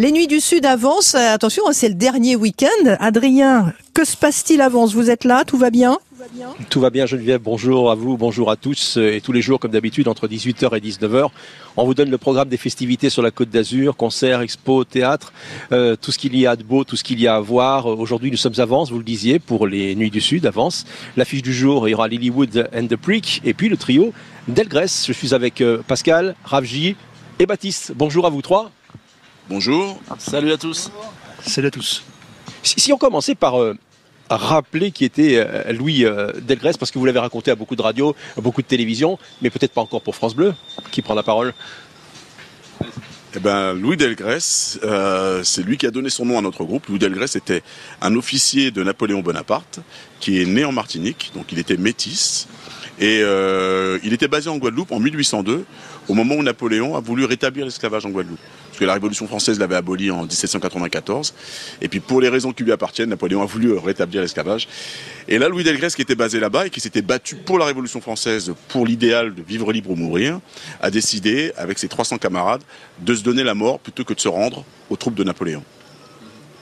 Les nuits du Sud avancent. Attention, c'est le dernier week-end. Adrien, que se passe-t-il avance? Vous êtes là? Tout va bien? Tout va bien Geneviève, bonjour à vous, bonjour à tous. Et tous les jours, comme d'habitude, entre 18h et 19h, on vous donne le programme des festivités sur la Côte d'Azur, concerts, expos, théâtre, euh, tout ce qu'il y a de beau, tout ce qu'il y a à voir. Aujourd'hui, nous sommes à Vence, vous le disiez, pour les Nuits du Sud, à Vence. L'affiche du jour, il y aura Lilywood and the Prick, et puis le trio Delgrès. Je suis avec euh, Pascal, Ravji et Baptiste. Bonjour à vous trois. Bonjour. Salut à tous. Salut à tous. Si, on commençait par euh, rappeler qui était euh, Louis euh, Delgrès, parce que vous l'avez raconté à beaucoup de radios, à beaucoup de télévisions, mais peut-être pas encore pour France Bleu. Qui prend la parole eh ben, Louis Delgrès, euh, c'est lui qui a donné son nom à notre groupe. Louis Delgrès était un officier de Napoléon Bonaparte qui est né en Martinique, donc il était métis. Et il était basé en Guadeloupe en 1802, au moment où Napoléon a voulu rétablir l'esclavage en Guadeloupe que la Révolution française l'avait aboli en 1794. Et puis pour les raisons qui lui appartiennent, Napoléon a voulu rétablir l'esclavage. Et là, Louis Delgrès, qui était basé là-bas et qui s'était battu pour la Révolution française, pour l'idéal de vivre libre ou mourir, a décidé, avec ses 300 camarades, de se donner la mort plutôt que de se rendre aux troupes de Napoléon.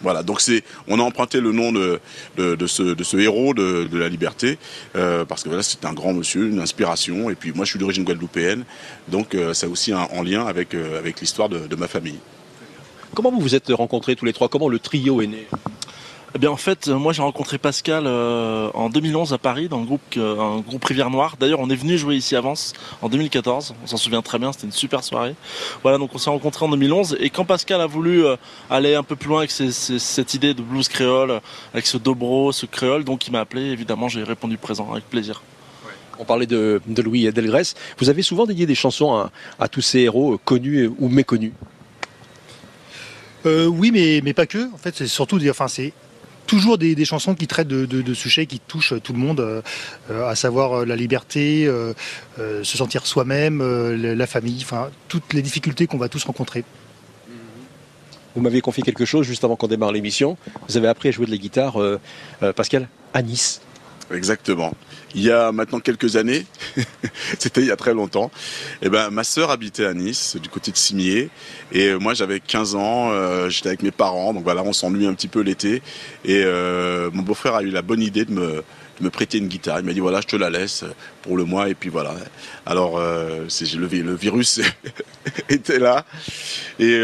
Voilà, donc c'est, on a emprunté le nom de, ce, héros de, la liberté, euh, parce que voilà, c'est un grand monsieur, une inspiration, et puis moi je suis d'origine guadeloupéenne, donc euh, a aussi en lien avec, euh, avec l'histoire de, ma famille. Comment vous vous êtes rencontrés tous les trois? Comment le trio est né? Eh bien en fait, euh, moi j'ai rencontré Pascal euh, en 2011 à Paris dans le groupe, euh, un groupe Rivière Noire. D'ailleurs, on est venu jouer ici à Vence en 2014. On s'en souvient très bien, c'était une super soirée. Voilà, donc on s'est rencontrés en 2011 et quand Pascal a voulu aller un peu plus loin avec cette idée de blues créole, avec ce dobro, ce créole, donc il m'a appelé. Évidemment, j'ai répondu présent avec plaisir. On parlait de, Louis Delgrès. Vous avez souvent dédié des chansons à, à tous ces héros connus ou méconnus? oui, mais, mais pas que. En fait, c'est surtout, enfin, c'est toujours des, chansons qui traitent de, sujets qui touchent tout le monde, euh, à savoir euh, la liberté, euh, se sentir soi-même, la famille, toutes les difficultés qu'on va tous rencontrer. Vous m'avez confié quelque chose juste avant qu'on démarre l'émission. Vous avez appris à jouer de la guitare, Pascal, à Nice. Exactement. Il y a maintenant quelques années, c'était il y a très longtemps, eh ben, ma sœur habitait à Nice, du côté de Cimier, et moi j'avais 15 ans, euh, j'étais avec mes parents, donc voilà, on s'ennuie un petit peu l'été, et euh, mon beau-frère a eu la bonne idée de me, me prêter une guitare. Il m'a dit voilà, je te la laisse pour le mois et puis voilà. Alors euh, le, virus était là et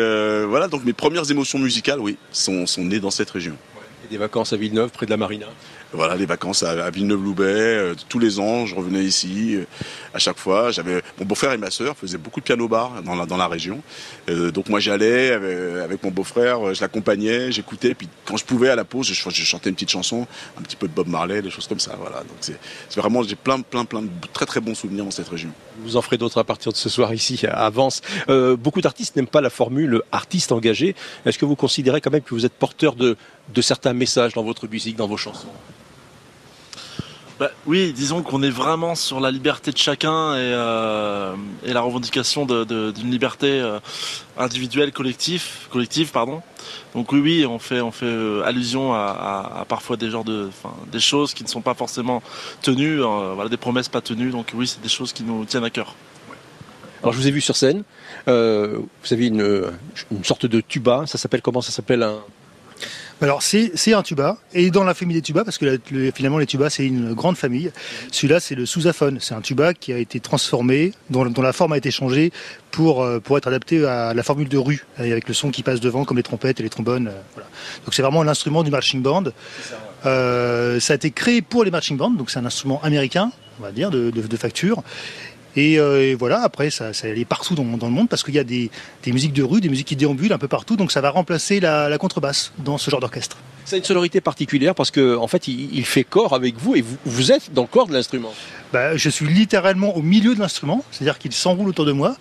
voilà donc mes premières émotions musicales, oui, sont, sont nées dans cette région. Et des vacances à Villeneuve, près de la marina? Voilà, les vacances à, Villeneuve-Loubet, euh, tous les ans, je revenais ici euh, à chaque fois. Mon beau-frère et ma sœur faisaient beaucoup de piano-bar dans la, dans la région. Euh, donc moi j'allais avec, mon beau-frère, je l'accompagnais, j'écoutais, puis quand je pouvais à la pause, je, chantais une petite chanson, un petit peu de Bob Marley, des choses comme ça. Voilà, donc c'est vraiment j'ai plein, plein, plein de très très bons souvenirs dans cette région. Vous en ferez d'autres à partir de ce soir ici à Vence. beaucoup d'artistes n'aiment pas la formule artiste engagé. Est-ce que vous considérez quand même que vous êtes porteur de, de certains messages dans votre musique, dans vos chansons? Bah, oui, disons qu'on est vraiment sur la liberté de chacun et, euh, la revendication d'une liberté euh, individuelle, collective, collective, pardon. Donc oui, oui, on fait, on fait euh, allusion à, parfois des genres de, des choses qui ne sont pas forcément tenues, voilà, des promesses pas tenues. Donc oui, c'est des choses qui nous tiennent à cœur. Alors je vous ai vu sur scène. vous avez une, une sorte de tuba. Ça s'appelle comment? Ça s'appelle un alors c'est un tuba, et dans la famille des tubas, parce que finalement les tubas c'est une grande famille, celui-là c'est le sousaphone, c'est un tuba qui a été transformé, dont, la forme a été changée pour, euh, pour être adapté à la formule de rue, avec le son qui passe devant comme les trompettes et les trombones. Euh, donc c'est vraiment l'instrument du marching band. Euh, ça a été créé pour les marching bands, donc c'est un instrument américain, on va dire, de, de facture. Euh, et, voilà, après, ça, ça allait partout dans, le monde parce qu'il y a des, musiques de rue, des musiques qui déambulent un peu partout, donc ça va remplacer la, contrebasse dans ce genre d'orchestre. C'est une sonorité particulière parce qu'en en fait, il, fait corps avec vous et vous, vous êtes dans le corps de l'instrument. Bah, je suis littéralement au milieu de l'instrument, c'est-à-dire qu'il s'enroule autour de moi.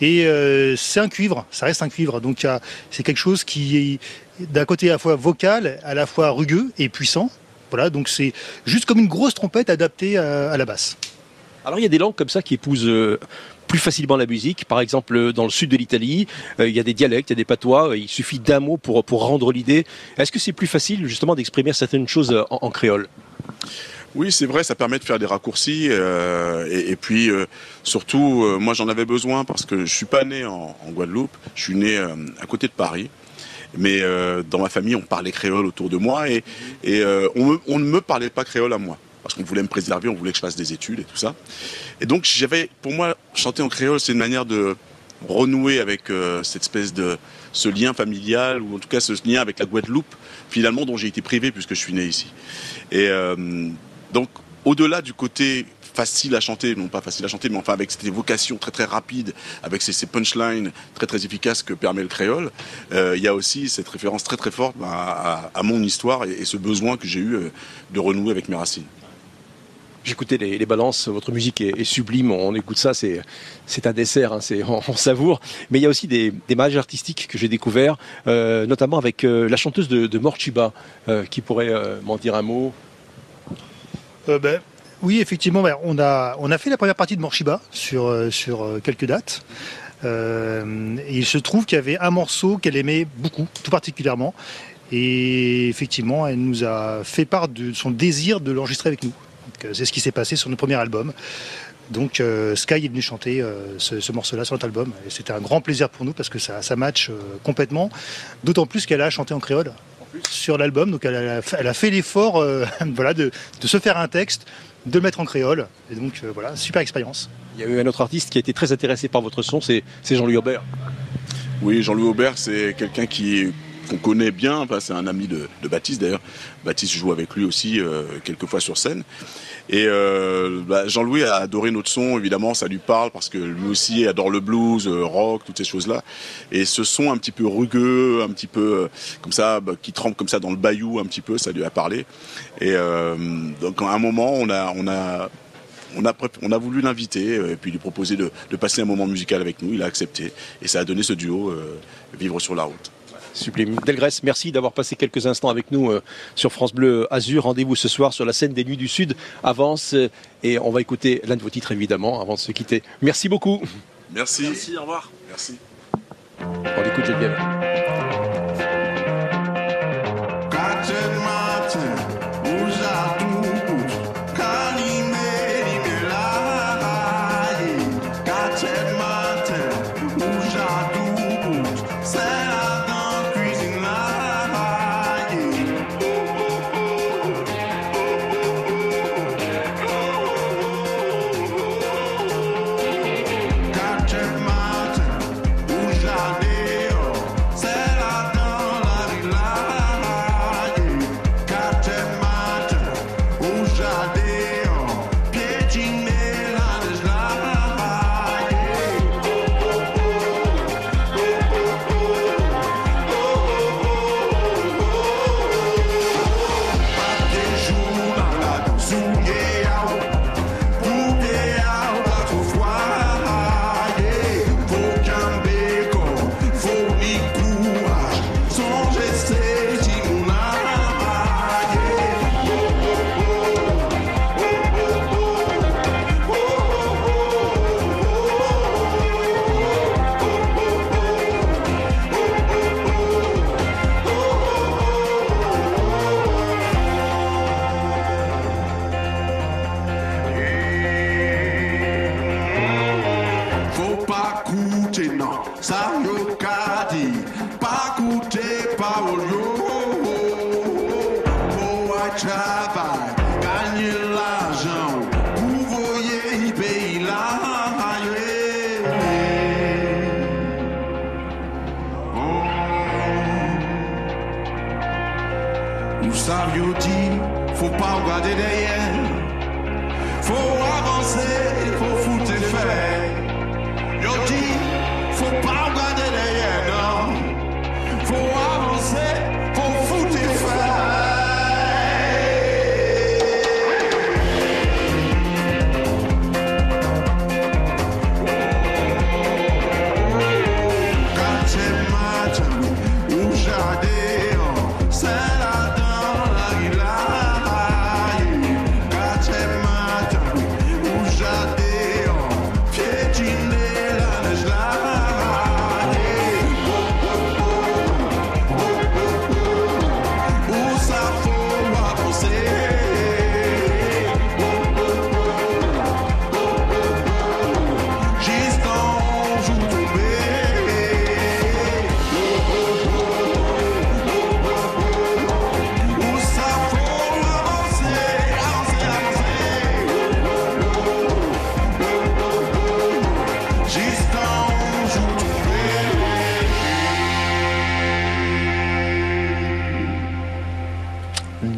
Et euh, c'est un cuivre, ça reste un cuivre. Donc c'est quelque chose qui est d'un côté à la fois vocal, à la fois rugueux et puissant. Voilà, donc c'est juste comme une grosse trompette adaptée à la basse. Alors il y a des langues comme ça qui épousent euh, plus facilement la musique. Par exemple, dans le sud de l'Italie, euh, il y a des dialectes, il y a des patois. Il suffit d'un mot pour, pour rendre l'idée. Est-ce que c'est plus facile justement d'exprimer certaines choses en, créole? Oui, c'est vrai, ça permet de faire des raccourcis euh, et, puis surtout, moi j'en avais besoin parce que je suis pas né en, Guadeloupe, je suis né à côté de Paris Mais dans ma famille, on parlait créole autour de moi et, on ne me parlait pas créole à moi parce qu'on voulait me préserver, on voulait que je fasse des études et tout ça. Et donc j'avais, pour moi, chanter en créole, c'est une manière de renouer avec euh, cette espèce de ce lien familial ou en tout cas ce lien avec la Guadeloupe finalement dont j'ai été privé puisque je suis né ici. Et euh, donc au-delà du côté facile à chanter, non pas facile à chanter, mais enfin avec cette évocation très très rapide, avec ces, punchlines très très efficaces que permet le créole, euh, il y a aussi cette référence très très forte à, mon histoire et, ce besoin que j'ai eu de renouer avec mes racines. J'écoutais les, balances, votre musique est, sublime, on écoute ça, c'est, un dessert, hein, on, savoure. Mais il y a aussi des, des artistiques que j'ai découverts, euh, notamment avec euh, la chanteuse de, de Morchiba, euh, qui pourrait m'en dire un mot ben, Oui, effectivement, ben, on, a, on a fait la première partie de Morchiba sur, sur quelques dates. il se trouve qu'il y avait un morceau qu'elle aimait beaucoup, tout particulièrement. Et effectivement, elle nous a fait part de son désir de l'enregistrer avec nous. Euh, c'est ce qui s'est passé sur notre premier album. Donc euh, Sky est venu chanter euh, ce, morceau-là sur notre album. Et c'était un grand plaisir pour nous parce que ça, ça match complètement. D'autant plus qu'elle a chanté en créole sur l'album. Donc elle a, fait l'effort voilà, de, se faire un texte, de le mettre en créole. Et donc voilà, super expérience. Il y a eu un autre artiste qui a été très intéressé par votre son, c'est Jean-Louis Aubert. Oui, Jean-Louis Aubert, c'est quelqu'un qui qu'on connaît bien, c'est un ami de, Baptiste d'ailleurs. Baptiste joue avec lui aussi quelques fois sur scène. Et euh, bah, Jean-Louis a adoré notre son, évidemment, ça lui parle parce que lui aussi adore le blues, euh, rock, toutes ces choses-là. Et ce son un petit peu rugueux, un petit peu euh, comme ça, bah, qui trempe comme ça dans le bayou un petit peu, ça lui a parlé. Et donc à un moment, on a, on a on a, on a voulu l'inviter et puis lui proposer de, passer un moment musical avec nous. Il a accepté et ça a donné ce duo Vivre sur la route. Sublime. Delgrès, merci d'avoir passé quelques instants avec nous euh, sur France Bleu Azur. Rendez-vous ce soir sur la scène des Nuits du Sud. Avance euh, et on va écouter l'un de vos titres évidemment avant de se quitter. Merci beaucoup. Merci. Merci, au revoir. Merci. On écoute Geneviève.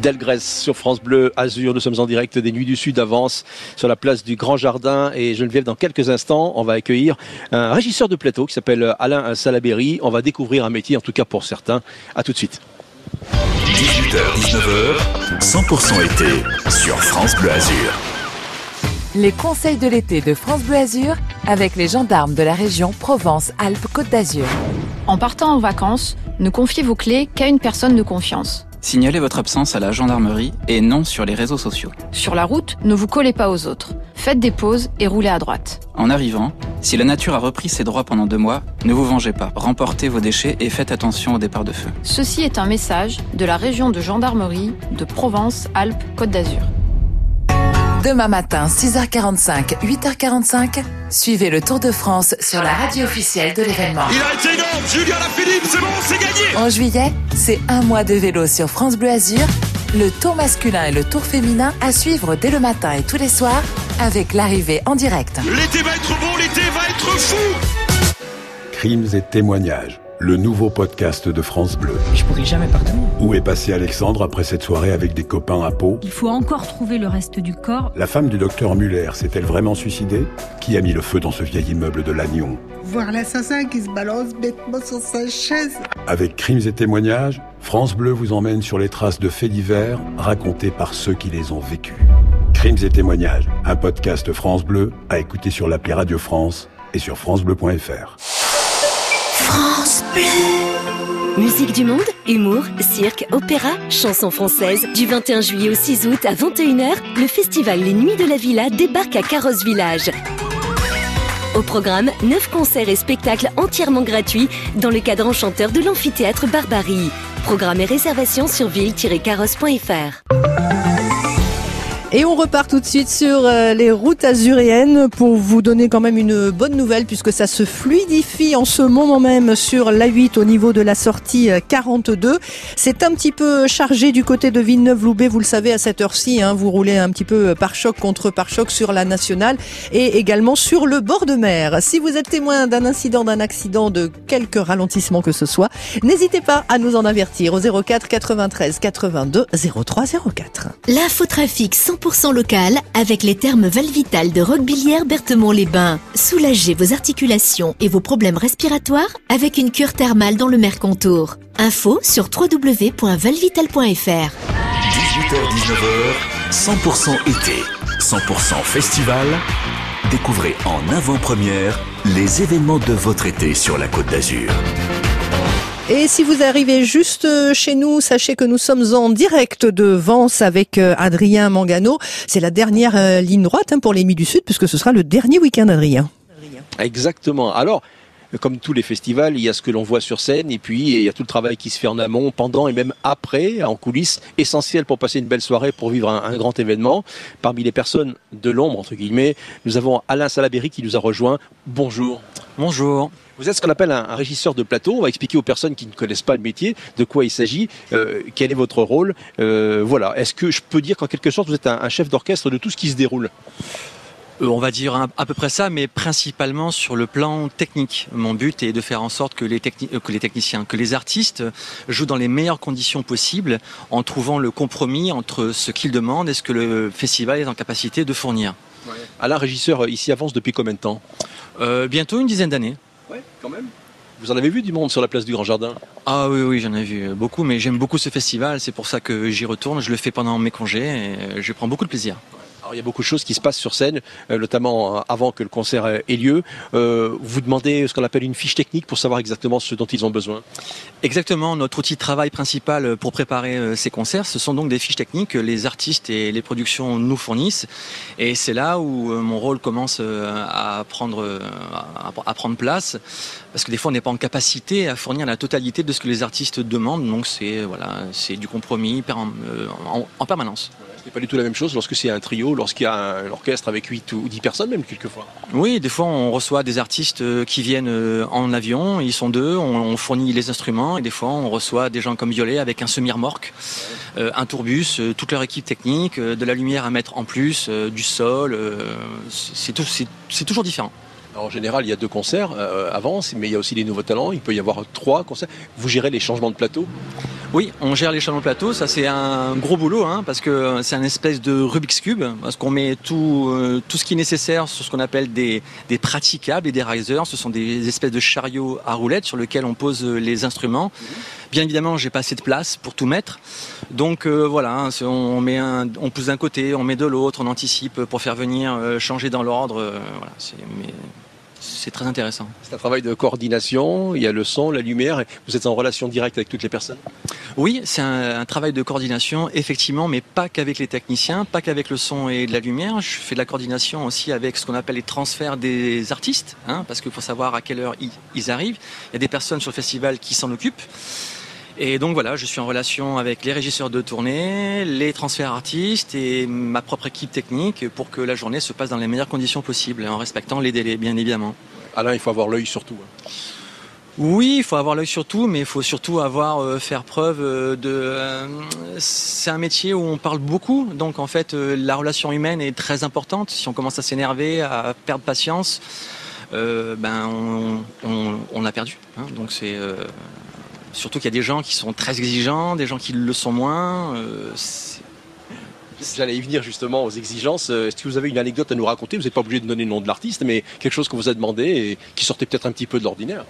Delgrès sur France Bleu Azur. Nous sommes en direct des Nuits du Sud Avance sur la place du Grand Jardin et Geneviève dans quelques instants on va accueillir un régisseur de plateau qui s'appelle Alain Salaberry. On va découvrir un métier en tout cas pour certains. À tout de suite. 18h 19h 100% été sur France Bleu Azur. Les conseils de l'été de France Bleu Azur avec les gendarmes de la région Provence-Alpes-Côte d'Azur. En partant en vacances, ne confiez vos clés qu'à une personne de confiance. Signalez votre absence à la gendarmerie et non sur les réseaux sociaux. Sur la route, ne vous collez pas aux autres. Faites des pauses et roulez à droite. En arrivant, si la nature a repris ses droits pendant deux mois, ne vous vengez pas. Remportez vos déchets et faites attention au départ de feu. Ceci est un message de la région de gendarmerie de Provence-Alpes-Côte d'Azur. Demain matin, 6h45, 8h45, suivez le Tour de France sur la radio officielle de l'événement. Il a été énorme, Julien Lafilippe, c'est bon, c'est gagné En juillet, c'est un mois de vélo sur France Bleu Azur, le tour masculin et le tour féminin à suivre dès le matin et tous les soirs avec l'arrivée en direct. L'été va être bon, l'été va être fou Crimes et témoignages le nouveau podcast de France Bleu. Je pourrais jamais pardonner. Où est passé Alexandre après cette soirée avec des copains à Pau Il faut encore trouver le reste du corps. La femme du docteur Muller s'est-elle vraiment suicidée? Qui a mis le feu dans ce vieil immeuble de Lannion? Voir l'assassin qui se balance bêtement sur sa chaise. Avec crimes et témoignages, France Bleu vous emmène sur les traces de faits divers racontés par ceux qui les ont vécus. Crimes et témoignages, un podcast France Bleu à écouter sur l'appli Radio France et sur francebleu.fr. Musique du monde, humour, cirque, opéra, chansons françaises. Du 21 juillet au 6 août à 21h, le festival Les Nuits de la Villa débarque à Carrosse Village. Au programme, 9 concerts et spectacles entièrement gratuits dans le cadre enchanteur de l'amphithéâtre Barbarie. Programme et réservation sur ville-carrosse.fr. Et on repart tout de suite sur euh, les routes azuréennes pour vous donner quand même une bonne nouvelle puisque ça se fluidifie en ce moment même sur l'A8 au niveau de la sortie 42. C'est un petit peu chargé du côté de Villeneuve-Loubet, vous le savez à cette heure-ci, hein, vous roulez un petit peu par choc contre par choc sur la nationale et également sur le bord de mer. Si vous êtes témoin d'un incident, d'un accident, de quelque ralentissement que ce soit, n'hésitez pas à nous en avertir au 04 93 82 03 04. L'infotrafic 100% local avec les thermes Valvital de Roquebillière Berthemont-les-Bains. Soulagez vos articulations et vos problèmes respiratoires avec une cure thermale dans le Mercontour. Info sur www.valvital.fr. 18h-19h, 100% été, 100% festival. Découvrez en avant-première les événements de votre été sur la Côte d'Azur. Et si vous arrivez juste euh, chez nous, sachez que nous sommes en direct de Vence avec euh, Adrien Mangano. C'est la dernière euh, ligne droite hein, pour les Nuits du Sud, puisque ce sera le dernier week-end, Adrien. Exactement. Alors, comme tous les festivals, il y a ce que l'on voit sur scène et puis il y a tout le travail qui se fait en amont, pendant et même après, en coulisses, essentiel pour passer une belle soirée, pour vivre un, un grand événement. Parmi les personnes de l'ombre, entre guillemets, nous avons Alain Salaberry qui nous a rejoint. Bonjour. Bonjour. Vous êtes ce qu'on appelle un, un, régisseur de plateau. On va expliquer aux personnes qui ne connaissent pas le métier de quoi il s'agit, euh, quel est votre rôle. Euh, voilà. Est-ce que je peux dire qu'en quelque sorte vous êtes un, un chef d'orchestre de tout ce qui se déroule? Euh, on va dire à peu près ça, mais principalement sur le plan technique. Mon but est de faire en sorte que les, techni que les techniciens, que les artistes jouent dans les meilleures conditions possibles en trouvant le compromis entre ce qu'ils demandent et ce que le festival est en capacité de fournir. Ouais. Alain, régisseur, ici avance depuis combien de temps? Euh, Bientôt une dizaine d'années. Ouais, quand même. Vous en avez vu du monde sur la place du Grand Jardin? Ah oui, oui, j'en ai vu beaucoup, mais j'aime beaucoup ce festival, c'est pour ça que j'y retourne, je le fais pendant mes congés et je prends beaucoup de plaisir. Il y a beaucoup de choses qui se passent sur scène, euh, notamment avant que le concert ait lieu. Euh, vous demandez ce qu'on appelle une fiche technique pour savoir exactement ce dont ils ont besoin. Exactement. Notre outil de travail principal pour préparer euh, ces concerts, ce sont donc des fiches techniques que les artistes et les productions nous fournissent. Et c'est là où euh, mon rôle commence à prendre, à prendre place. Parce que des fois, on n'est pas en capacité à fournir la totalité de ce que les artistes demandent. Donc, c'est voilà, du compromis en permanence. C'est pas du tout la même chose lorsque c'est un trio, lorsqu'il y a un orchestre avec 8 ou 10 personnes même quelquefois. Oui, des fois on reçoit des artistes qui viennent en avion, ils sont deux, on, fournit les instruments et des fois on reçoit des gens comme Violet avec un semi-remorque, euh, un tourbus, euh, toute leur équipe technique, euh, de la lumière à mettre en plus, du sol, c'est toujours différent. En général, il y a deux concerts euh, avant, mais il y a aussi des nouveaux talents. Il peut y avoir trois concerts. Vous gérez les changements de plateau? Oui, on gère l'échelon plateau, ça c'est un gros boulot hein, parce que c'est un espèce de Rubik's Cube, parce qu'on met tout, euh, ce qui est nécessaire sur ce qu'on appelle des, praticables et des risers, ce sont des espèces de chariots à roulettes sur lesquels on pose les instruments. Bien évidemment, j'ai pas assez de place pour tout mettre, donc euh, voilà, hein, on, pousse d'un côté, on met de l'autre, on anticipe pour faire venir, euh, changer dans l'ordre, euh, voilà, c'est c'est très intéressant. C'est un travail de coordination, il y a le son, la lumière, et vous êtes en relation directe avec toutes les personnes Oui, c'est un, un travail de coordination, effectivement, mais pas qu'avec les techniciens, pas qu'avec le son et de la lumière. Je fais de la coordination aussi avec ce qu'on appelle les transferts des artistes, hein, parce qu'il faut savoir à quelle heure ils, ils arrivent. Il y a des personnes sur le festival qui s'en occupent. Et donc voilà, je suis en relation avec les régisseurs de tournée, les transferts artistes et ma propre équipe technique pour que la journée se passe dans les meilleures conditions possibles, en respectant les délais, bien évidemment. Alain, il faut avoir l'œil surtout. hein. Oui, il faut avoir l'œil sur tout, mais il faut surtout avoir euh, faire preuve euh, de. euh, c'est un métier où on parle beaucoup, donc en fait la relation humaine est très importante. Si on commence à s'énerver, à perdre patience, ben on, on- on a perdu. hein. donc c'est surtout qu'il y a des gens qui sont très exigeants, des gens qui le sont moins. euh, J'allais y venir justement aux exigences. Euh, Est-ce que vous avez une anecdote à nous raconter? Vous n'êtes pas obligé de donner le nom de l'artiste, mais quelque chose qu'on vous a demandé et qui sortait peut-être un petit peu de l'ordinaire.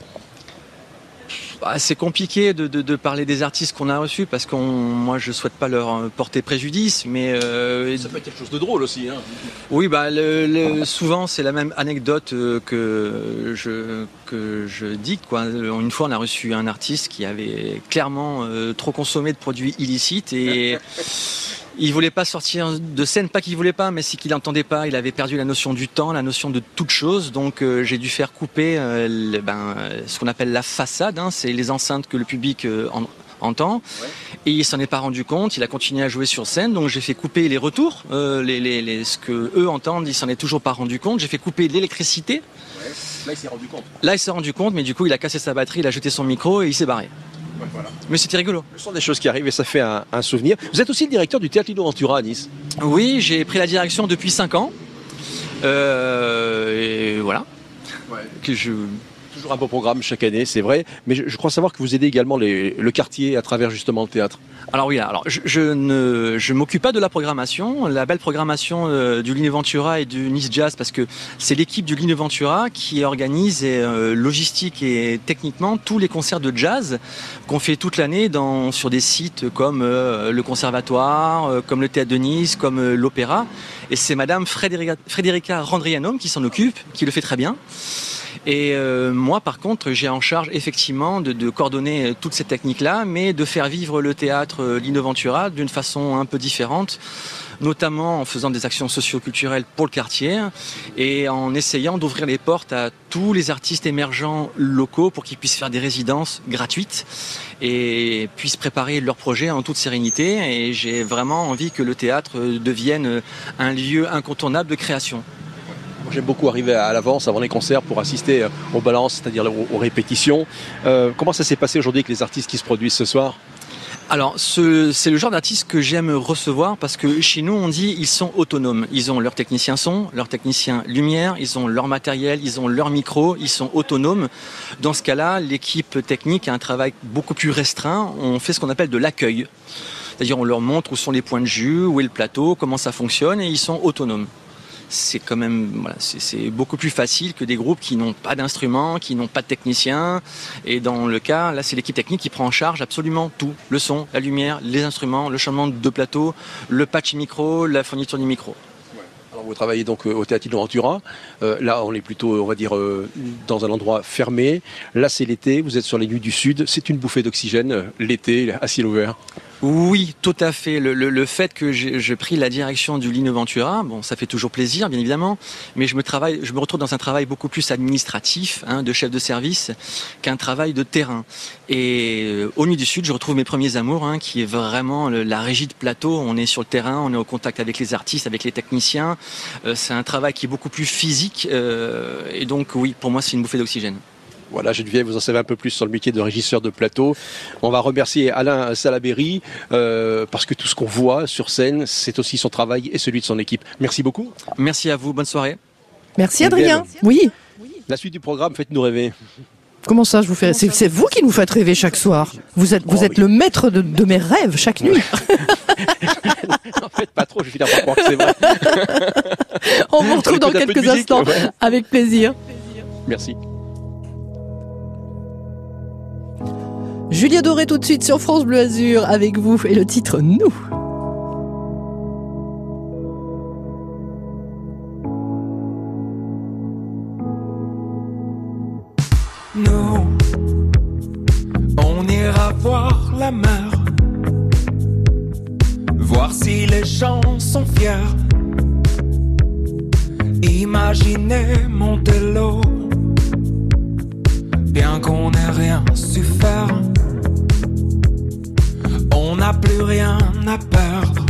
Bah, c'est compliqué de, de- de parler des artistes qu'on a reçus parce qu'on, moi, je souhaite pas leur euh, porter préjudice, mais euh, Ça peut être quelque chose de drôle aussi. Hein. oui, bah, le- le- souvent c'est la même anecdote euh, que je que je dicte. Quoi. Une fois, on a reçu un artiste qui avait clairement euh, trop consommé de produits illicites et il voulait pas sortir de scène, pas qu'il voulait pas, mais c'est qu'il n'entendait pas. Il avait perdu la notion du temps, la notion de toute chose. Donc euh, j'ai dû faire couper euh, le- ben, euh, ce qu'on appelle la façade. hein. c'est les enceintes que le public euh, en- entend. Et il s'en est pas rendu compte. Il a continué à jouer sur scène. Donc j'ai fait couper les retours, les, les- les- ce que eux entendent. Il s'en est toujours pas rendu compte. J'ai fait couper l'électricité. Là, il s'est rendu compte. Là, il s'est rendu compte, mais du coup, il a cassé sa batterie, il a jeté son micro et il s'est barré. Mais c'était rigolo. Ce sont des choses qui arrivent et ça fait un, un souvenir. Vous êtes aussi le directeur du Théâtre Lino Ventura à Nice. Oui, j'ai pris la direction depuis 5 ans. Euh, et voilà. Que je... Un beau programme chaque année, c'est vrai. Mais je, crois savoir que vous aidez également le quartier à travers justement le théâtre. Alors oui, alors je, ne je m'occupe pas de la programmation, la belle programmation euh, du Line Ventura et du Nice Jazz parce que c'est l'équipe du Line Ventura qui organise et, euh, logistique et techniquement tous les concerts de jazz qu'on fait toute l'année sur des sites comme euh, le conservatoire, comme le théâtre de Nice, comme l'opéra et c'est madame Frédérica, Frédérica Randrianum qui s'en occupe, qui le fait très bien. Et euh, par contre, j'ai en charge effectivement de, coordonner euh, toutes ces techniques-là, mais de faire vivre le théâtre euh, Lino Ventura d'une façon un peu différente, notamment en faisant des actions socio-culturelles pour le quartier et en essayant d'ouvrir les portes à tous les artistes émergents locaux pour qu'ils puissent faire des résidences gratuites et puissent préparer leurs projets en toute sérénité. Et j'ai vraiment envie que le théâtre euh, devienne un lieu incontournable de création. J'aime beaucoup arriver à l'avance, avant les concerts, pour assister euh, aux balances, c'est-à-dire aux, répétitions. Euh, comment ça s'est passé aujourd'hui avec les artistes qui se produisent ce soir? Alors, ce- c'est le genre d'artiste que j'aime recevoir parce que chez nous, on dit ils sont autonomes. Ils ont leur technicien son, leur technicien lumière, ils ont leur matériel, ils ont leur micro, ils sont autonomes. Dans ce cas-là, l'équipe technique a un travail beaucoup plus restreint. On fait ce qu'on appelle de l'accueil. C'est-à-dire, on leur montre où sont les points de jus, où est le plateau, comment ça fonctionne et ils sont autonomes c'est quand même c'est- beaucoup plus facile que des groupes qui n'ont pas d'instruments, qui n'ont pas de techniciens. Et dans le cas, là, c'est l'équipe technique qui prend en charge absolument tout le son, la lumière, les instruments, le changement de plateau, le patch micro, la fourniture du micro. Alors, vous travaillez donc euh, au Théâtre Lino Ventura. Euh, là, on est plutôt, on va dire, euh, dans un endroit fermé. Là, c'est l'été. Vous êtes sur les nuits du Sud. C'est une bouffée d'oxygène l'été à ciel ouvert. Oui, tout à fait. Le, fait que j'ai pris la direction du Lino Ventura, bon, ça fait toujours plaisir, bien évidemment, mais je me retrouve dans un travail beaucoup plus administratif, hein, de chef de service, qu'un travail de terrain. Et euh, au Nuit du Sud, je retrouve mes premiers amours, hein, qui est vraiment la régie de plateau. On est sur le terrain, on est au contact avec les artistes, avec les techniciens. Euh, c'est un travail qui est beaucoup plus physique, euh, et donc oui, pour moi, c'est une bouffée d'oxygène. Voilà, Geneviève, vous en savez un peu plus sur le métier de régisseur de plateau. On va remercier Alain Salaberry euh, parce que tout ce qu'on voit sur scène, c'est aussi son travail et celui de son équipe. Merci beaucoup. Merci à vous, bonne soirée. Merci. Adrien. Oui. La suite du programme, faites-nous rêver. Comment ça, je vous fais C'est c'est vous qui nous faites rêver chaque soir. Vous êtes, vous Oh, êtes le maître de, de mes rêves chaque nuit. en fait, pas trop, je finir par croire que c'est vrai. On vous retrouve dans quelques musique, instants ouais. avec plaisir. Merci. Julien Doré tout de suite sur France Bleu Azur avec vous et le titre Nous. Nous, on ira voir la mer, voir si les gens sont fiers. Imaginez Montello, bien qu'on n'ait rien su faire. Plus rien à perdre.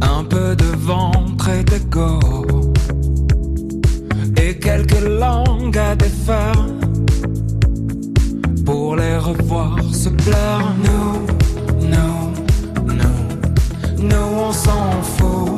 Un peu de ventre et d'ego et quelques langues à défaire pour les revoir se plaire. Nous, nous, nous, nous on s'en fout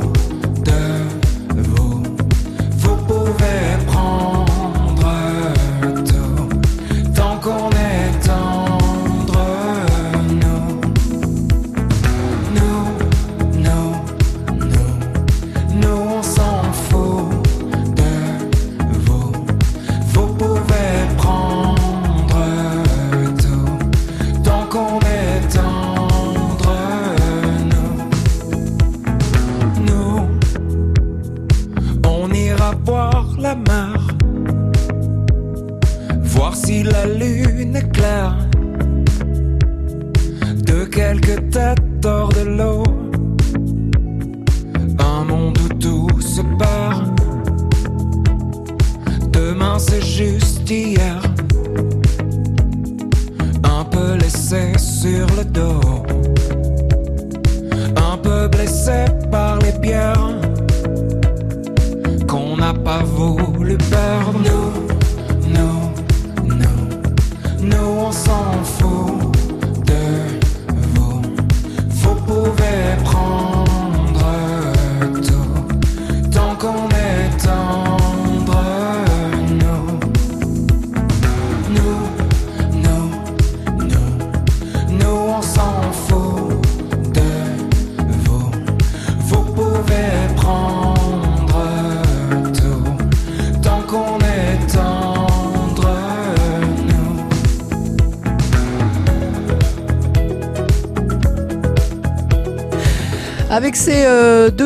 sur le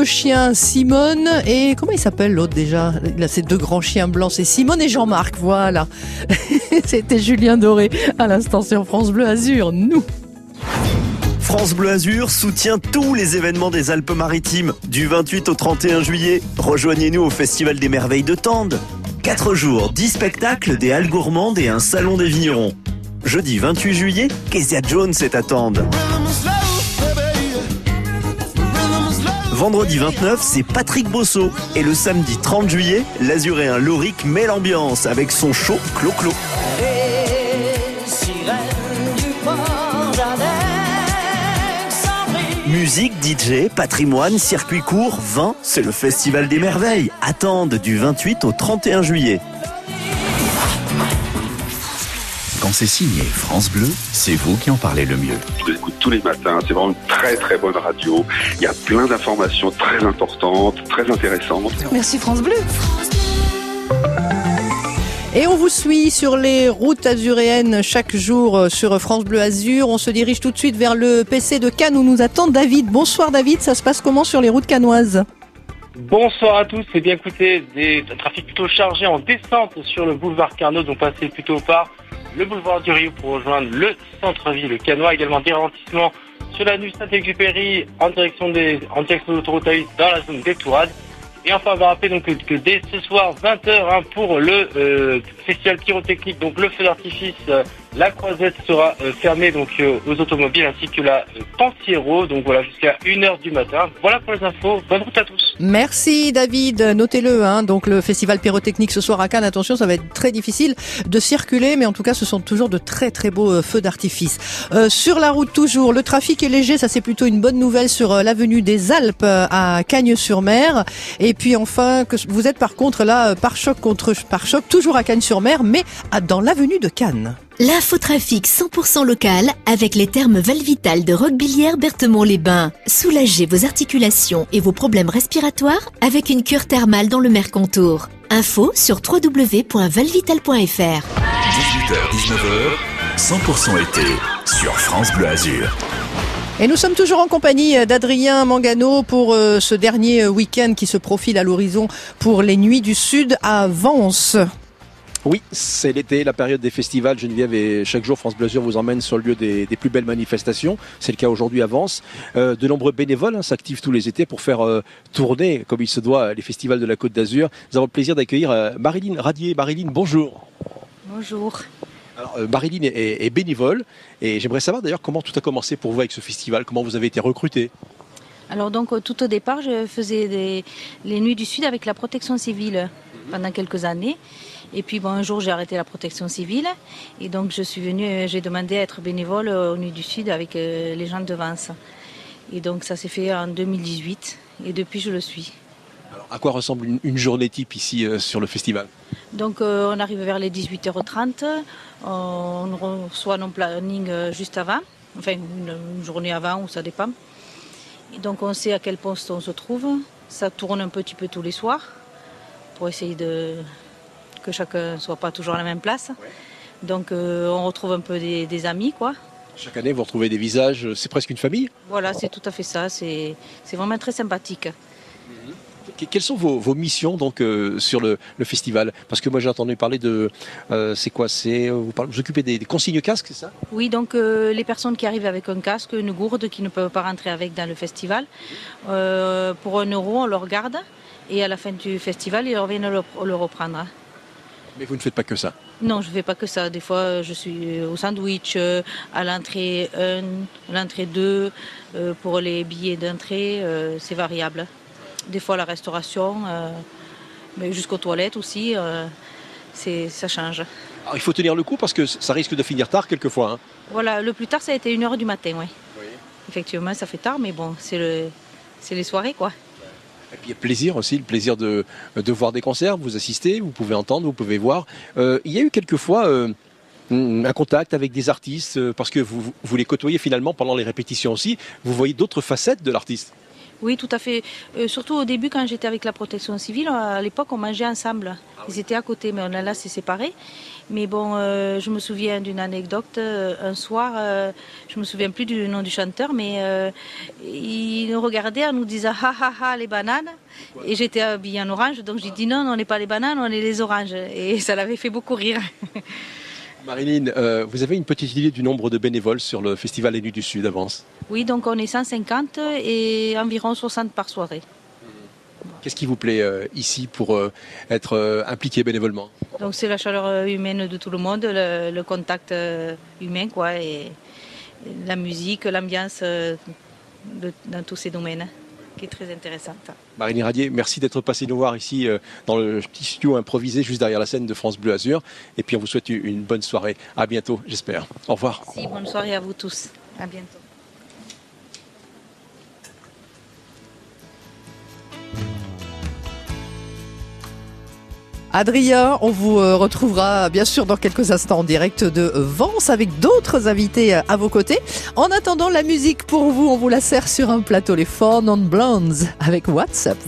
deux chiens, Simone et comment il s'appelle l'autre déjà? Ses deux grands chiens blancs, c'est Simone et Jean-Marc, voilà. C'était Julien Doré à l'instant sur France Bleu Azur, nous. France Bleu Azur soutient tous les événements des Alpes-Maritimes. Du 28 au 31 juillet, rejoignez-nous au Festival des Merveilles de Tende. 4 jours, 10 spectacles, des halles gourmandes et un salon des vignerons. Jeudi 28 juillet, Kezia Jones est à Tende. Vendredi 29, c'est Patrick Bosso. Et le samedi 30 juillet, l'Azuréen Loric met l'ambiance avec son show Clo-Clo. Musique, DJ, patrimoine, circuit court, vin, c'est le Festival des Merveilles. Attende du 28 au 31 juillet. C'est signé France Bleu, c'est vous qui en parlez le mieux. Je l'écoute tous les matins. C'est vraiment une très très bonne radio. Il y a plein d'informations très importantes, très intéressantes. Merci France Bleu. Et on vous suit sur les routes azuréennes chaque jour euh, sur France Bleu Azur. On se dirige tout de suite vers le PC de Cannes où nous attend David. Bonsoir David, ça se passe comment sur les routes cannoises? Bonsoir à tous. Et bien écoutez, des un trafic plutôt chargé en descente sur le boulevard Carnot, donc passez plutôt par le boulevard du Rio pour rejoindre le centre-ville le Canois. Également des ralentissements sur la nuit Saint-Exupéry en direction des en direction de l'autoroute A8 dans la zone des Tourades. Et enfin, on va rappeler donc que, dès ce soir 20h pour le euh, festival pyrotechnique, donc le feu d'artifice, euh, la croisette sera euh, fermée donc euh, aux automobiles ainsi que la Pantiero. Donc voilà jusqu'à 1h du matin. Voilà pour les infos. Bonne route à tous. Merci David, notez-le. Hein. Donc le festival pyrotechnique ce soir à Cannes, attention, ça va être très difficile de circuler, mais en tout cas, ce sont toujours de très très beaux feux d'artifice. Euh, sur la route toujours, le trafic est léger, ça c'est plutôt une bonne nouvelle sur l'avenue des Alpes à Cagnes-sur-Mer. Et puis enfin, que vous êtes par contre là par choc contre par choc, toujours à Cagnes-sur-Mer. Boulogne-sur-Mer, mais à- dans l'avenue de Cannes. L'infotrafic 100% local avec les termes Valvital de Roquebillière Berthemont-les-Bains. Soulagez vos articulations et vos problèmes respiratoires avec une cure thermale dans le Mercontour. Info sur www.valvital.fr. 18h-19h, 100% été sur France Bleu Azur. Et nous sommes toujours en compagnie euh, d'Adrien Mangano pour euh, ce dernier euh, week-end qui se profile à l'horizon pour les Nuits du Sud à Vence. Oui, c'est l'été, la période des festivals. Geneviève et chaque jour France Bleu Azur vous emmène sur le lieu des, des plus belles manifestations. C'est le cas aujourd'hui à Vence. Euh, de nombreux bénévoles hein, s'activent tous les étés pour faire euh, tourner, comme il se doit, les festivals de la Côte d'Azur. Nous avons le plaisir d'accueillir euh, Marilyn Radier. Marilyn, bonjour. Bonjour. Alors, euh, Marilyn est, est- est bénévole et j'aimerais savoir d'ailleurs comment tout a commencé pour vous avec ce festival, comment vous avez été recruté. Alors donc tout au départ, je faisais des- les nuits du Sud avec la protection civile pendant quelques années. Et puis bon, un jour, j'ai arrêté la protection civile et donc je suis venue, euh, j'ai demandé à être bénévole aux nuits du Sud avec euh, les gens de Vence. Et donc ça s'est fait en 2018 et depuis je le suis. Alors, à quoi ressemble une, une journée type ici euh, sur le festival? Donc euh, on arrive vers les 18h30, on reçoit nos plannings euh, juste avant, enfin une, une journée avant ou ça dépend. Et donc on sait à quel poste on se trouve, ça tourne un petit peu tous les soirs pour essayer de que chacun ne soit pas toujours à la même place. Donc euh, on retrouve un peu des, des amis quoi. Chaque année, vous retrouvez des visages, c'est presque une famille. Voilà, c'est tout à fait ça, c'est vraiment très sympathique. Que- Quelles sont vos, vos missions donc euh, sur le, le festival? Parce que moi j'ai entendu parler de, euh, c'est quoi C'est vous, parlez- vous occupez des, des consignes casques, c'est ça? Oui, donc euh, les personnes qui arrivent avec un casque, une gourde, qui ne peuvent pas rentrer avec dans le festival, pour un euro, on leur garde et à la fin du festival, ils reviennent le, le reprendre. Mais vous ne faites pas que ça. Non, je ne fais pas que ça. Des fois, euh, je suis au sandwich, euh, à l'entrée 1, l'entrée 2, euh, pour les billets d'entrée, euh, c'est variable. Des fois, la restauration, euh, mais jusqu'aux toilettes aussi, euh, c'est- ça change. Alors, il faut tenir le coup parce que ça risque de finir tard quelquefois. hein. Voilà, le plus tard, ça a été 1h du matin, oui. Effectivement, ça fait tard, mais bon, c'est le, c'est les soirées, quoi. Et puis il y a plaisir aussi, le plaisir de, voir des concerts, vous assistez, vous pouvez entendre, vous pouvez voir. Euh, il y a eu quelquefois euh, un contact avec des artistes euh, parce que vous, vous les côtoyez finalement pendant les répétitions aussi. Vous voyez d'autres facettes de l'artiste. Oui, tout à fait. Euh, surtout au début, quand j'étais avec la protection civile, à l'époque, on mangeait ensemble. Ils étaient à côté, mais on a là, c'est séparé. Mais bon, euh, je me souviens d'une anecdote. euh, un soir, euh, je me souviens plus du nom du chanteur, mais euh, il nous regardait en nous disant ha ha ha les bananes. Et j'étais habillée en orange, donc j'ai dit non, on n'est pas les bananes, on est les oranges. Et ça l'avait fait beaucoup rire. Marilyn, euh, vous avez une petite idée du nombre de bénévoles sur le Festival Nuits du Sud avance Oui, donc on est 150 et environ 60 par soirée. Qu'est-ce qui vous plaît euh, ici pour euh, être euh, impliqué bénévolement? Donc c'est la chaleur humaine de tout le monde, le, le contact humain, quoi, et, et la musique, l'ambiance dans tous ces domaines, qui est très intéressante. Marilyn Radier, merci d'être passé nous voir ici euh, dans le petit studio improvisé juste derrière la scène de France Bleu Azur. Et puis on vous souhaite une bonne soirée. À bientôt, j'espère. Au revoir. Merci, bonne soirée à vous tous. À bientôt. Adrien, on vous euh, retrouvera bien sûr dans quelques instants en direct de Vence avec d'autres invités euh, à vos côtés. En attendant, la musique pour vous, on vous la sert sur un plateau, les Four Non Blondes avec WhatsApp.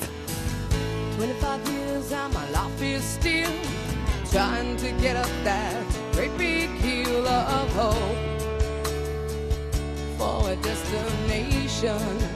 25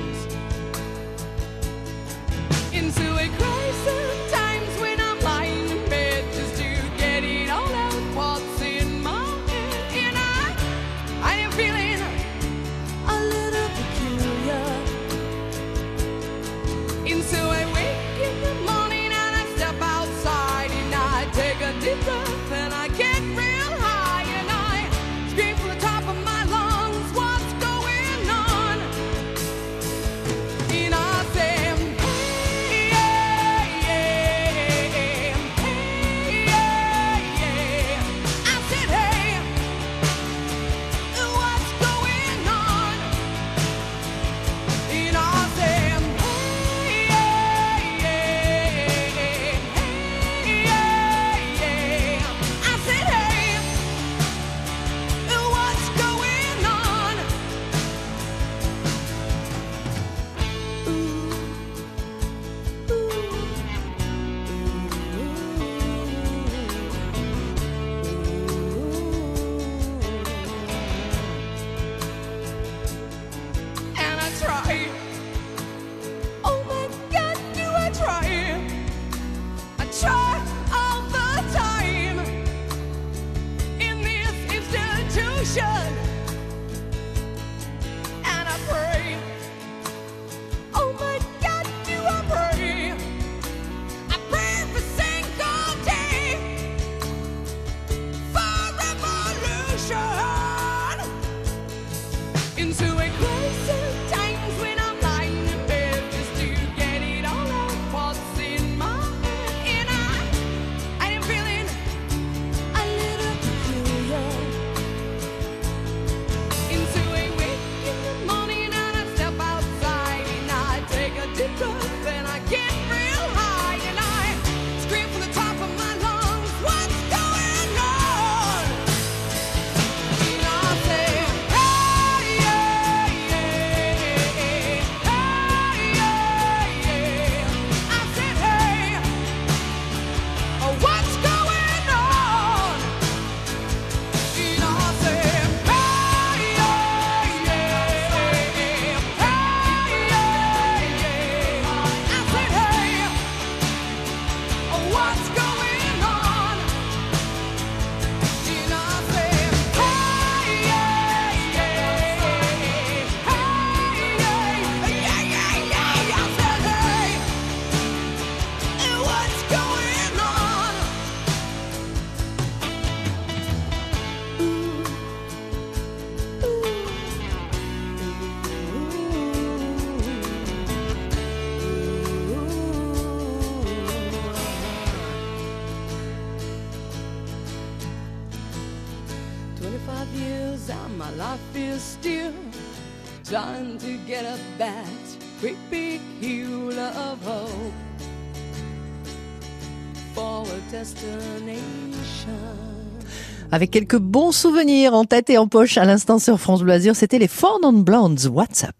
Avec quelques bons souvenirs en tête et en poche à l'instant sur France Bleu Azur, c'était les Four Non Blondes WhatsApp.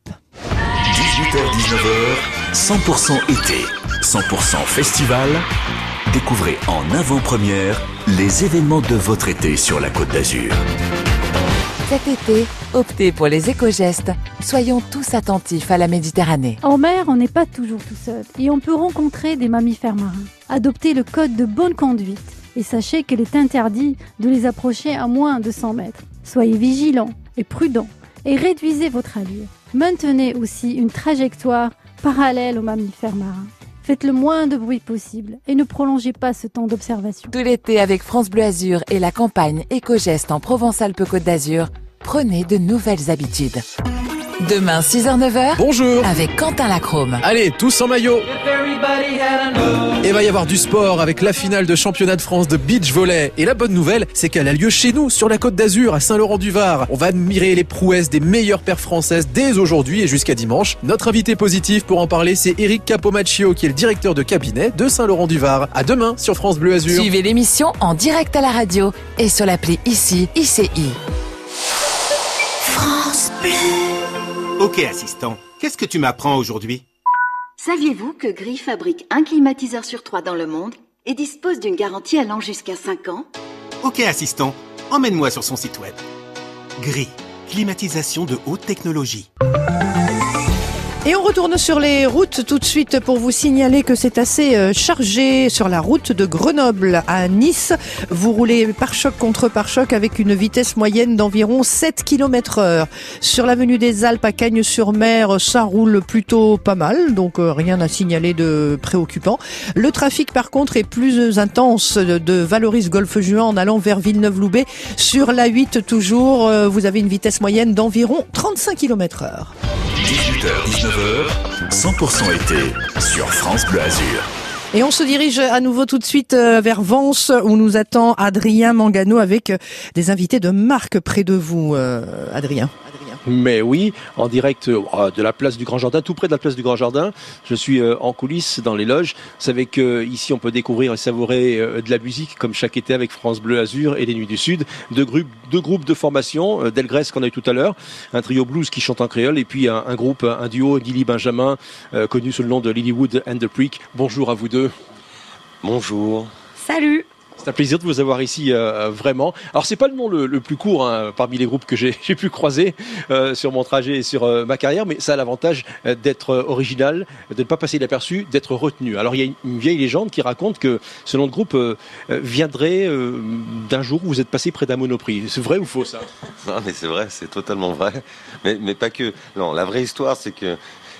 18h-19h, 100% été, 100% festival. Découvrez en avant-première les événements de votre été sur la Côte d'Azur. Cet été, optez pour les éco-gestes. Soyons tous attentifs à la Méditerranée. En mer, on n'est pas toujours tout seul et on peut rencontrer des mammifères marins. Adoptez le code de bonne conduite et sachez qu'il est interdit de les approcher à moins de 100 mètres. Soyez vigilants et prudents et réduisez votre allure. Maintenez aussi une trajectoire parallèle aux mammifères marins. Faites le moins de bruit possible et ne prolongez pas ce temps d'observation. Tout l'été avec France Bleu Azur et la campagne éco-geste en Provence-Alpes-Côte d'Azur, prenez de nouvelles habitudes. Demain 6h-9h. Bonjour. Avec Quentin Lacrome. Allez, tous en maillot. Et va y avoir du sport avec la finale de championnat de France de beach volley. Et la bonne nouvelle, c'est qu'elle a lieu chez nous, sur la côte d'Azur, à Saint-Laurent-du-Var. On va admirer les prouesses des meilleures paires françaises dès aujourd'hui et jusqu'à dimanche. Notre invité positif pour en parler, c'est Eric Capomaccio, qui est le directeur de cabinet de Saint-Laurent-du-Var. À demain sur France Bleu Azur. Suivez l'émission en direct à la radio et sur l'appli ICI ICI. France Bleu. Ok, assistant, qu'est-ce que tu m'apprends aujourd'hui? Saviez-vous que Gris fabrique un climatiseur sur trois dans le monde et dispose d'une garantie allant jusqu'à 5 ans? Ok, assistant, emmène-moi sur son site web. Gris, climatisation de haute technologie. Et on retourne sur les routes tout de suite pour vous signaler que c'est assez euh, chargé sur la route de Grenoble à Nice. Vous roulez par choc contre par choc avec une vitesse moyenne d'environ 7 km heure. Sur l'avenue des Alpes à Cagnes-sur-Mer, ça roule plutôt pas mal, donc euh, rien à signaler de préoccupant. Le trafic par contre est plus intense de, Valoris Golfe Juin en allant vers Villeneuve-Loubet. Sur la 8 toujours, euh, vous avez une vitesse moyenne d'environ 35 km heure. 18h, 19h, 100% été sur France Bleu Azur. Et on se dirige à nouveau tout de suite euh, vers Vence où nous attend Adrien Mangano avec euh, des invités de marque près de vous, euh, Adrien. Mais oui, en direct euh, de la place du Grand Jardin, tout près de la place du Grand Jardin. Je suis euh, en coulisses dans les loges. Vous savez que ici on peut découvrir et savourer euh, de la musique comme chaque été avec France Bleu Azur et les Nuits du Sud. Deux groupes, deux groupes de formation, euh, Delgrès qu'on a eu tout à l'heure, un trio blues qui chante en créole et puis un, un groupe, un duo, Lily Benjamin, euh, connu sous le nom de Lilywood and the Prick. Bonjour à vous deux. Bonjour. Salut C'est un plaisir de vous avoir ici euh, vraiment. Alors c'est pas le nom le, plus court hein, parmi les groupes que j'ai pu croiser euh, sur mon trajet et sur euh, ma carrière, mais ça a l'avantage euh, d'être euh, original, de ne pas passer inaperçu, d'être retenu. Alors il y a une, vieille légende qui raconte que ce nom de groupe euh, euh, viendrait euh, d'un jour où vous êtes passé près d'un monoprix. C'est vrai ou faux ça? Non, mais c'est vrai, c'est totalement vrai. Mais, mais pas que. Non, la vraie histoire, c'est que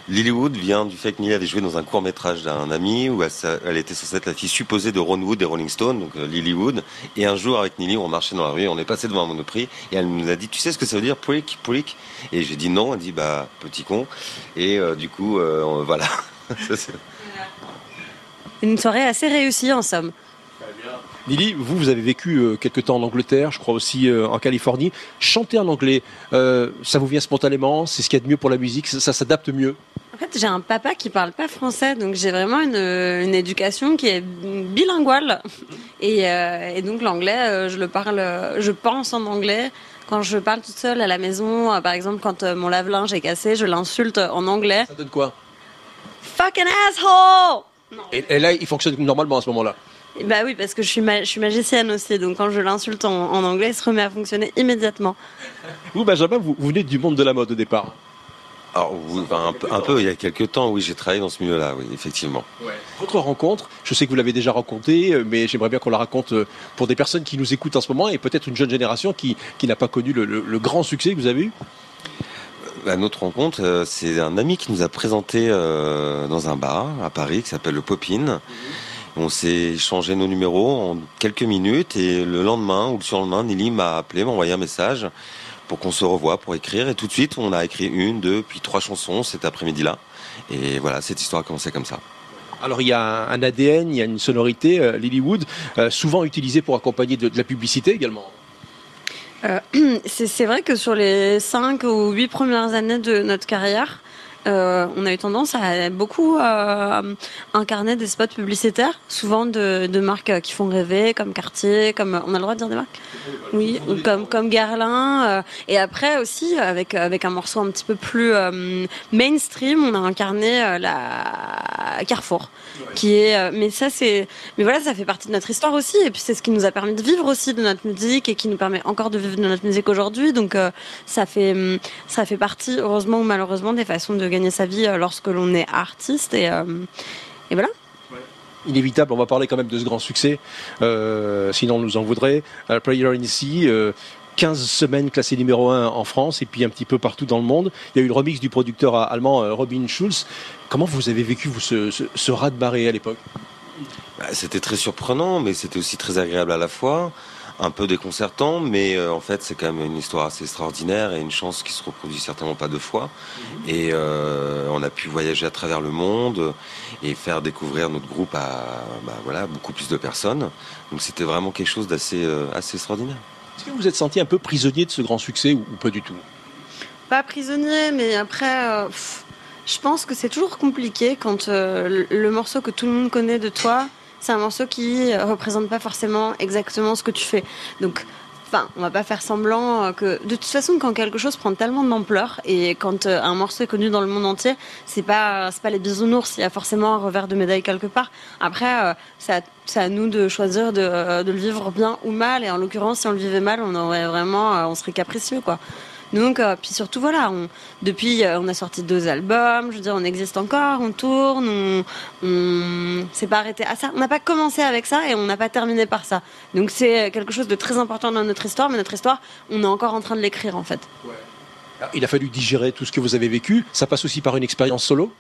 Lilywood vient du fait que Millie avait joué dans un court métrage d'un ami où elle, était censée être la fille supposée de Ron Wood des Rolling Stones, donc euh, Lilywood. Et un jour, avec Nili, on marchait dans la rue, on est passé devant un monoprix et elle nous a dit Tu sais ce que ça veut dire, prick, prick Et j'ai dit non. Elle dit Bah, petit con. Et euh, du coup, euh, voilà. Ça, Une soirée assez réussie en somme. Lily, vous, vous avez vécu euh, quelque temps en Angleterre, je crois aussi euh, en Californie. Chanter en anglais, euh, ça vous vient spontanément? C'est ce qu'il y a de mieux pour la musique? Ça, ça s'adapte mieux? En fait, j'ai un papa qui parle pas français, donc j'ai vraiment une, une éducation qui est bilinguale. Et, euh, et donc l'anglais, euh, je le parle, je pense en anglais. Quand je parle toute seule à la maison, euh, par exemple, quand mon lave-linge est cassé, je l'insulte en anglais. Ça donne quoi? Fucking asshole! et, et là, il fonctionne normalement à ce moment-là? Bah oui, parce que je suis, ma- je suis magicienne aussi, donc quand je l'insulte en, en anglais, il se remet à fonctionner immédiatement. Vous, Benjamin, vous, vous venez du monde de la mode au départ. Alors, un, peu, un peu, il y a quelques temps, oui, j'ai travaillé dans ce milieu-là, oui, effectivement. Votre rencontre, je sais que vous l'avez déjà racontée, euh, mais j'aimerais bien qu'on la raconte euh, pour des personnes qui nous écoutent en ce moment et peut-être une jeune génération qui, qui n'a pas connu le, le- le grand succès que vous avez eu. À notre rencontre, euh, c'est un ami qui nous a présenté euh, dans un bar à Paris qui s'appelle le Popin. On s'est échangé nos numéros en quelques minutes et le lendemain ou le surlendemain, Nili m'a appelé, m'a envoyé un message pour qu'on se revoie pour écrire. Et tout de suite, on a écrit une, deux, puis trois chansons cet après-midi-là. Et voilà, cette histoire a commencé comme ça. Alors il y a un ADN, il y a une sonorité, euh, Lilywood, euh, souvent utilisée pour accompagner de, de la publicité également. Euh, c'est c'est vrai que sur les 5 ou 8 premières années de notre carrière, euh, on a eu tendance à beaucoup euh, incarner des spots publicitaires, souvent de, marques qui font rêver, comme Cartier, comme on a le droit de dire des marques, oui, ou comme comme euh, et après aussi avec avec un morceau un petit peu plus euh, mainstream, on a incarné euh, la Carrefour, qui est. euh, mais ça c'est, mais voilà, ça fait partie de notre histoire aussi. Et puis c'est ce qui nous a permis de vivre aussi de notre musique et qui nous permet encore de vivre de notre musique aujourd'hui. Donc euh, ça fait hum, ça fait partie, heureusement ou malheureusement, des façons de gagner sa vie euh, lorsque l'on est artiste. Et euh, et voilà. Inévitable, on va parler quand même de ce grand succès, euh, sinon on nous en voudrait. Euh, Player in Sea, euh, 15 semaines classé numéro 1 en France et puis un petit peu partout dans le monde. Il y a eu le remix du producteur allemand Robin Schulz. Comment vous avez vécu vous, ce, ce, ce raz de marée à l'époque? Bah, C'était très surprenant, mais c'était aussi très agréable à la fois. Un peu déconcertant, mais euh, en fait, c'est quand même une histoire assez extraordinaire et une chance qui se reproduit certainement pas deux fois. Et euh, on a pu voyager à travers le monde et faire découvrir notre groupe à bah, voilà, beaucoup plus de personnes. Donc c'était vraiment quelque chose d'assez euh, assez extraordinaire. Est-ce que vous êtes senti un peu prisonnier de ce grand succès ou, ou pas du tout? Pas prisonnier, mais après, euh, pff, je pense que c'est toujours compliqué quand euh, le, le morceau que tout le monde connaît de toi, c'est un morceau qui représente pas forcément exactement ce que tu fais. Donc, enfin, on va pas faire semblant euh, que, de toute façon, quand quelque chose prend tellement d'ampleur et quand euh, un morceau est connu dans le monde entier, c'est pas, c'est pas les bisounours. Il y a forcément un revers de médaille quelque part. Après, euh, c'est à, nous de choisir de, de le vivre bien ou mal. Et en l'occurrence, si on le vivait mal, on aurait vraiment, on serait capricieux, quoi. Donc, euh, puis surtout, voilà, on, depuis, euh, on a sorti deux albums, je veux dire, on existe encore, on tourne, on, on s'est pas arrêté à ça. On n'a pas commencé avec ça et on n'a pas terminé par ça. Donc, c'est quelque chose de très important dans notre histoire, mais notre histoire, on est encore en train de l'écrire, en fait. Alors, Il a fallu digérer tout ce que vous avez vécu. Ça passe aussi par une expérience solo?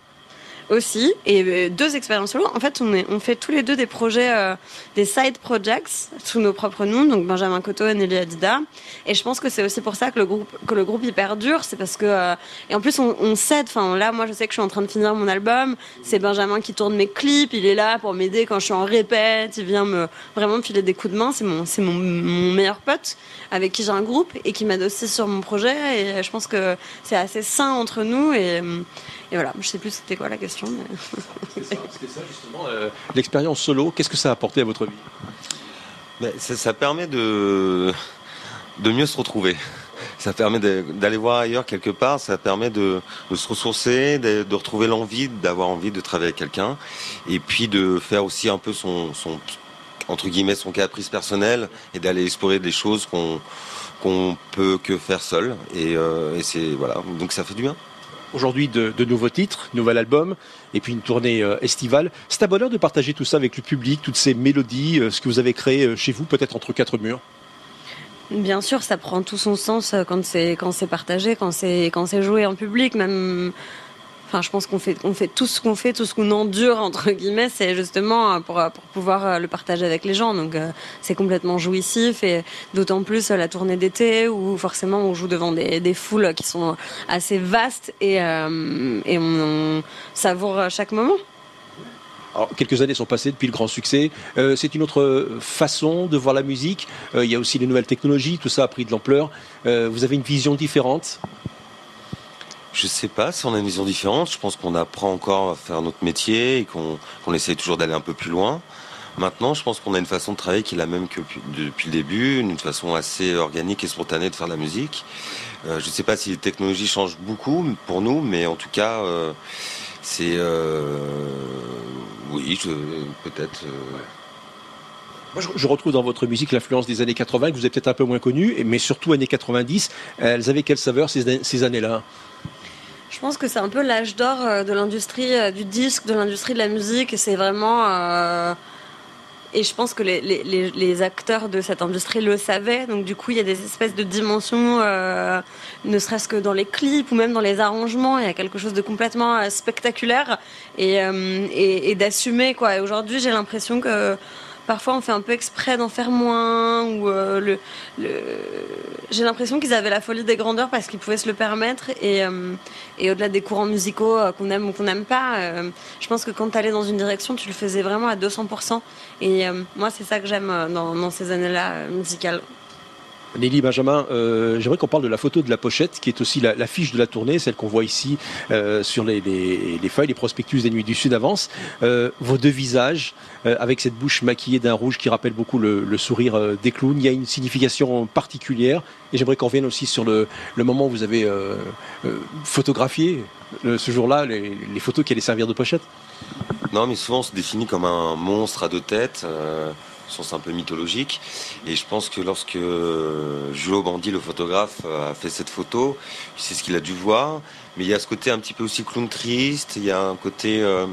Aussi et euh, deux expériences solo. En fait, on, fait tous les deux des projets, euh, des side projects sous nos propres noms, donc Benjamin Cotto et Nelly Adida. Et je pense que c'est aussi pour ça que le groupe, que le groupe hyper dur, c'est parce que euh, et en plus on, on s'aide. Enfin là, moi je sais que je suis en train de finir mon album. C'est Benjamin qui tourne mes clips. Il est là pour m'aider quand je suis en répète. Il vient me vraiment me filer des coups de main. C'est mon, c'est mon, meilleur pote avec qui j'ai un groupe et qui m'aide aussi sur mon projet. Et je pense que c'est assez sain entre nous et voilà, je sais plus c'était quoi la question. Mais... C'était ça justement. euh, L'expérience solo, qu'est-ce que ça a apporté à votre vie? Mais ça, ça permet de, de mieux se retrouver. Ça permet d'aller voir ailleurs quelque part, ça permet de, de se ressourcer, de, de retrouver l'envie, d'avoir envie de travailler avec quelqu'un, et puis de faire aussi un peu son, son entre guillemets son caprice personnel et d'aller explorer des choses qu'on qu'on peut que faire seul. Et, euh, et c'est voilà, donc ça fait du bien. Aujourd'hui, de, nouveaux titres, nouvel album, et puis une tournée euh, estivale. C'est un bonheur de partager tout ça avec le public, toutes ces mélodies, euh, ce que vous avez créé euh, chez vous, peut-être entre quatre murs. Bien sûr, ça prend tout son sens quand c'est quand c'est partagé, quand c'est quand c'est joué en public. Même, enfin, je pense qu'on fait tout ce qu'on fait, tout ce qu'on endure entre guillemets, c'est justement euh, pour euh, pour pouvoir euh, le partager avec les gens. Donc, c'est complètement jouissif et d'autant plus la tournée d'été où forcément on joue devant des, foules qui sont assez vastes et on, savoure chaque moment. Alors, quelques années sont passées depuis le grand succès. C'est une autre façon de voir la musique. Il y a aussi les nouvelles technologies, tout ça a pris de l'ampleur. Vous avez une vision différente Je sais pas si on a une vision différente. Je pense qu'on apprend encore à faire notre métier et qu'on essaye toujours d'aller un peu plus loin. Maintenant, je pense qu'on a une façon de travailler qui est la même que pu- depuis le début, une façon assez organique et spontanée de faire de la musique. Euh, je ne sais pas si les technologies changent beaucoup pour nous, mais en tout cas, euh, c'est euh, oui, peut-être. Moi, je, retrouve dans votre musique l'influence des années 80, que vous avez peut-être un peu moins connue, mais surtout années 90. Elles avaient quelle saveur ces années-là? Je pense que c'est un peu l'âge d'or euh, de l'industrie euh, du disque, de l'industrie de la musique. et C'est vraiment. euh, Et je pense que les, acteurs de cette industrie le savaient. Donc, du coup, il y a des espèces de dimensions, ne serait-ce que dans les clips ou même dans les arrangements. Il y a quelque chose de complètement spectaculaire et, et, d'assumer. Et aujourd'hui, j'ai l'impression que. Parfois, on fait un peu exprès d'en faire moins, ou euh, le, j'ai l'impression qu'ils avaient la folie des grandeurs parce qu'ils pouvaient se le permettre. Et, euh, au-delà des courants musicaux euh, qu'on aime ou qu'on n'aime pas, je pense que quand tu allais dans une direction, tu le faisais vraiment à 200%. Et moi, c'est ça que j'aime dans, ces années-là musicales. Nelly Benjamin, euh, j'aimerais qu'on parle de la photo de la pochette, qui est aussi la, la fiche de la tournée, celle qu'on voit ici euh, sur les, les- les feuilles, les prospectus des Nuits du Sud avance. Euh, vos deux visages, avec cette bouche maquillée d'un rouge qui rappelle beaucoup le, sourire des clowns, il y a une signification particulière. Et j'aimerais qu'on revienne aussi sur le, moment où vous avez photographié ce jour-là, les, les photos qui allaient servir de pochette. Non, mais souvent on se définit comme un monstre à deux têtes, sens un peu mythologique. Et je pense que lorsque euh, Julio Bandi, le photographe, a fait cette photo, c'est ce qu'il a dû voir. Mais il y a ce côté un petit peu aussi clown triste, il y a un côté euh,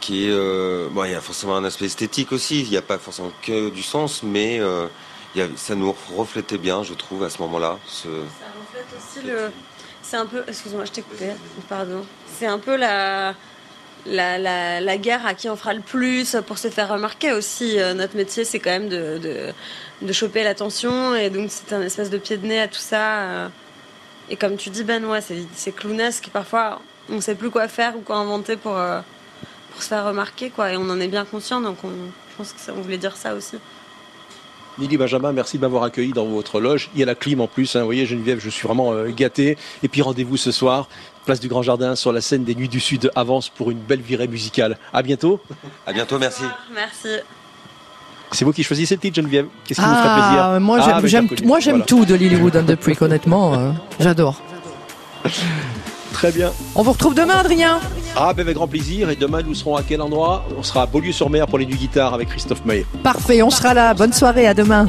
qui est... euh, bon, il y a forcément un aspect esthétique aussi, il n'y a pas forcément que du sens, mais euh, il a- ça nous reflétait bien, je trouve, à ce moment-là. Ça reflète aussi le. C'est un peu. Excuse-moi, je t'ai. Pardon. C'est un peu la. La, la, la guerre à qui on fera le plus pour se faire remarquer aussi. Euh, notre métier, c'est quand même de, de, de choper l'attention et donc c'est un espèce de pied de nez à tout ça. euh. Et comme tu dis, Ben, ouais, c'est clownesque. Parfois, on sait plus quoi faire ou quoi inventer pour, euh, pour se faire remarquer, quoi. Et on en est bien conscient, donc on, je pense que ça, on voulait dire ça aussi. Nelly Benjamin, merci de m'avoir accueilli dans votre loge. Il y a la clim en plus, hein. vous voyez Geneviève, je suis vraiment euh, gâté. Et puis rendez-vous ce soir, place du Grand Jardin, sur la scène des Nuits du Sud, avance pour une belle virée musicale. À bientôt. À bientôt, merci. Merci. C'est vous qui choisissez le titre, Geneviève. Qu'est-ce qui vous ferait plaisir Ah, moi Ah, j'aime, j'ai j'aime, reconnu. moi j'aime Voilà. tout de Lilywood and the Prick, honnêtement, euh, j'adore. Très bien. On vous retrouve demain, Adrien. Ah, ben avec grand plaisir. Et demain, nous serons à quel endroit? On sera à Beaulieu-sur-Mer pour les nuits guitare avec Christophe Maé. Parfait, on sera là. Bonne soirée, à demain.